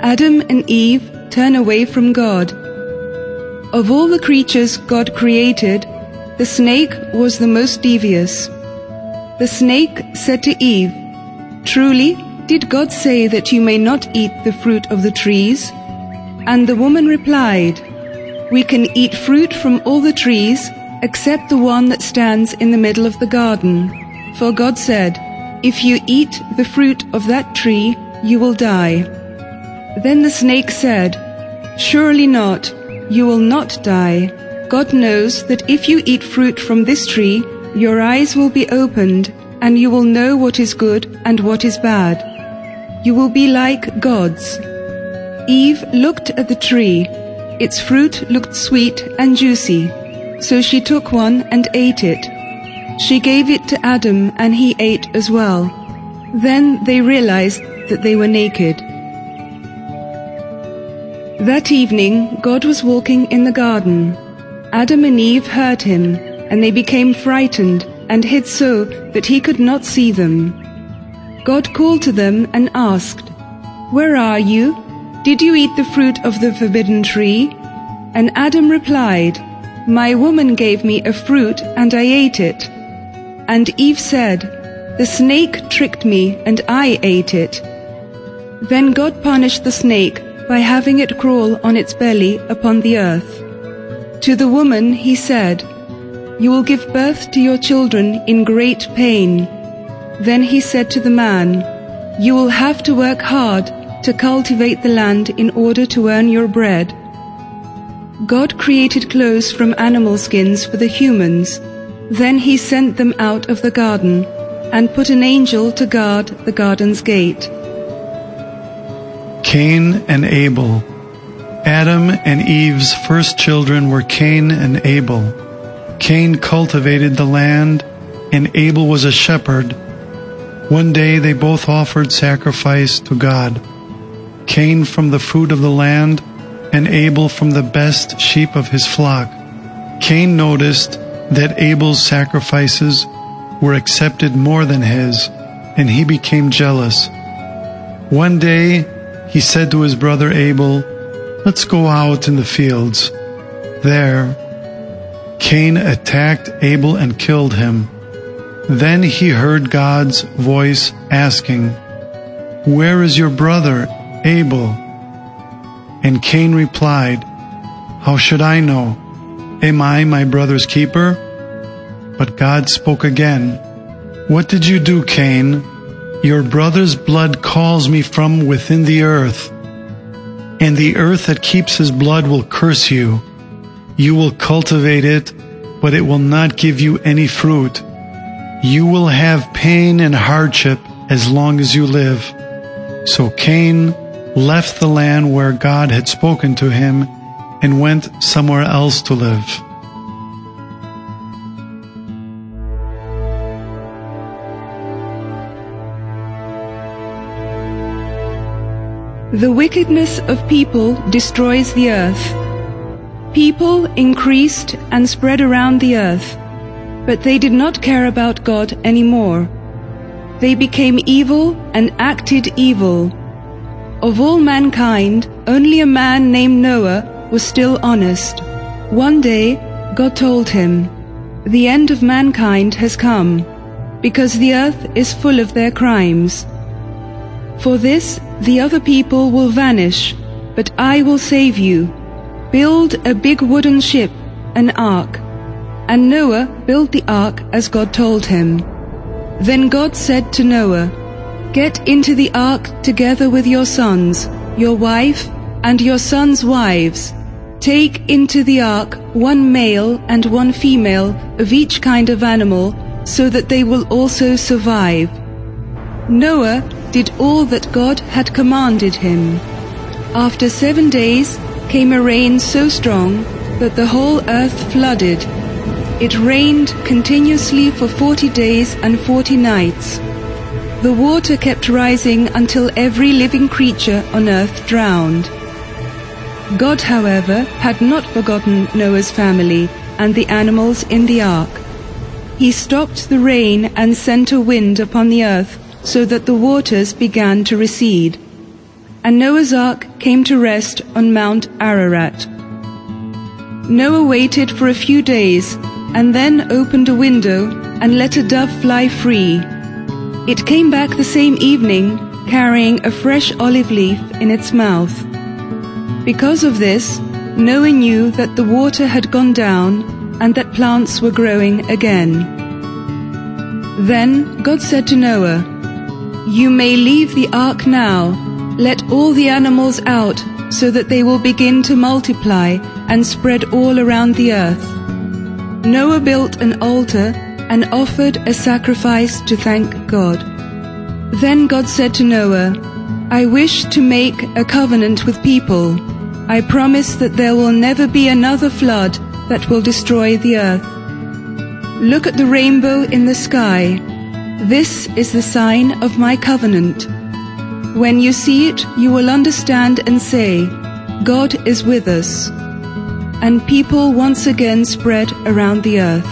Adam and Eve turn away from God. Of all the creatures God created, the snake was the most devious. The snake said to Eve, Truly, did God say that you may not eat the fruit of the trees? And the woman replied, We can eat fruit from all the trees except the one that stands in the middle of the garden. For God said, If you eat the fruit of that tree, you will die. Then the snake said, Surely not, you will not die. God knows that if you eat fruit from this tree, your eyes will be opened, and you will know what is good and what is bad. You will be like gods. Eve looked at the tree. Its fruit looked sweet and juicy. So she took one and ate it. She gave it to Adam and he ate as well. Then they realized that they were naked. That evening, God was walking in the garden. Adam and Eve heard him, and they became frightened and hid so that he could not see them. God called to them and asked, Where are you? Did you eat the fruit of the forbidden tree? And Adam replied, My woman gave me a fruit and I ate it. And Eve said, The snake tricked me and I ate it. Then God punished the snake by having it crawl on its belly upon the earth. To the woman he said, You will give birth to your children in great pain. Then he said to the man, You will have to work hard to cultivate the land in order to earn your bread. God created clothes from animal skins for the humans. Then he sent them out of the garden and put an angel to guard the garden's gate. Cain and Abel. Adam and Eve's first children were Cain and Abel. Cain cultivated the land, and Abel was a shepherd. One day they both offered sacrifice to God. Cain from the fruit of the land, and Abel from the best sheep of his flock. Cain noticed that Abel's sacrifices were accepted more than his, and he became jealous. One day he said to his brother Abel, Let's go out in the fields. There, Cain attacked Abel and killed him. Then he heard God's voice asking, Where is your brother, Abel? And Cain replied, How should I know? Am I my brother's keeper? But God spoke again, What did you do, Cain? Your brother's blood calls me from within the earth, and the earth that keeps his blood will curse you. You will cultivate it, but it will not give you any fruit. You will have pain and hardship as long as you live. So Cain left the land where God had spoken to him and went somewhere else to live. The wickedness of people destroys the earth. People increased and spread around the earth, but they did not care about God anymore. They became evil and acted evil. Of all mankind, only a man named Noah was still honest. One day, God told him, The end of mankind has come, because the earth is full of their crimes. For this, the other people will vanish, but I will save you. Build a big wooden ship, an ark. And Noah built the ark as God told him. Then God said to Noah, Get into the ark together with your sons, your wife, and your sons' wives. Take into the ark one male and one female of each kind of animal, so that they will also survive. Noah did all that God had commanded him. After seven days came a rain so strong that the whole earth flooded. It rained continuously for forty days and forty nights. The water kept rising until every living creature on earth drowned. God, however, had not forgotten Noah's family and the animals in the ark. He stopped the rain and sent a wind upon the earth so that the waters began to recede. and Noah's ark came to rest on Mount Ararat. Noah waited for a few days and then opened a window and let a dove fly free. It came back the same evening carrying a fresh olive leaf in its mouth. Because of this, Noah knew that the water had gone down and that plants were growing again. Then God said to Noah, You may leave the ark now. Let all the animals out so that they will begin to multiply and spread all around the earth. Noah built an altar and offered a sacrifice to thank God. Then God said to Noah, I wish to make a covenant with people. I promise that there will never be another flood that will destroy the earth. Look at the rainbow in the sky. This is the sign of my covenant. When you see it, you will understand and say, God is with us. And people once again spread around the earth.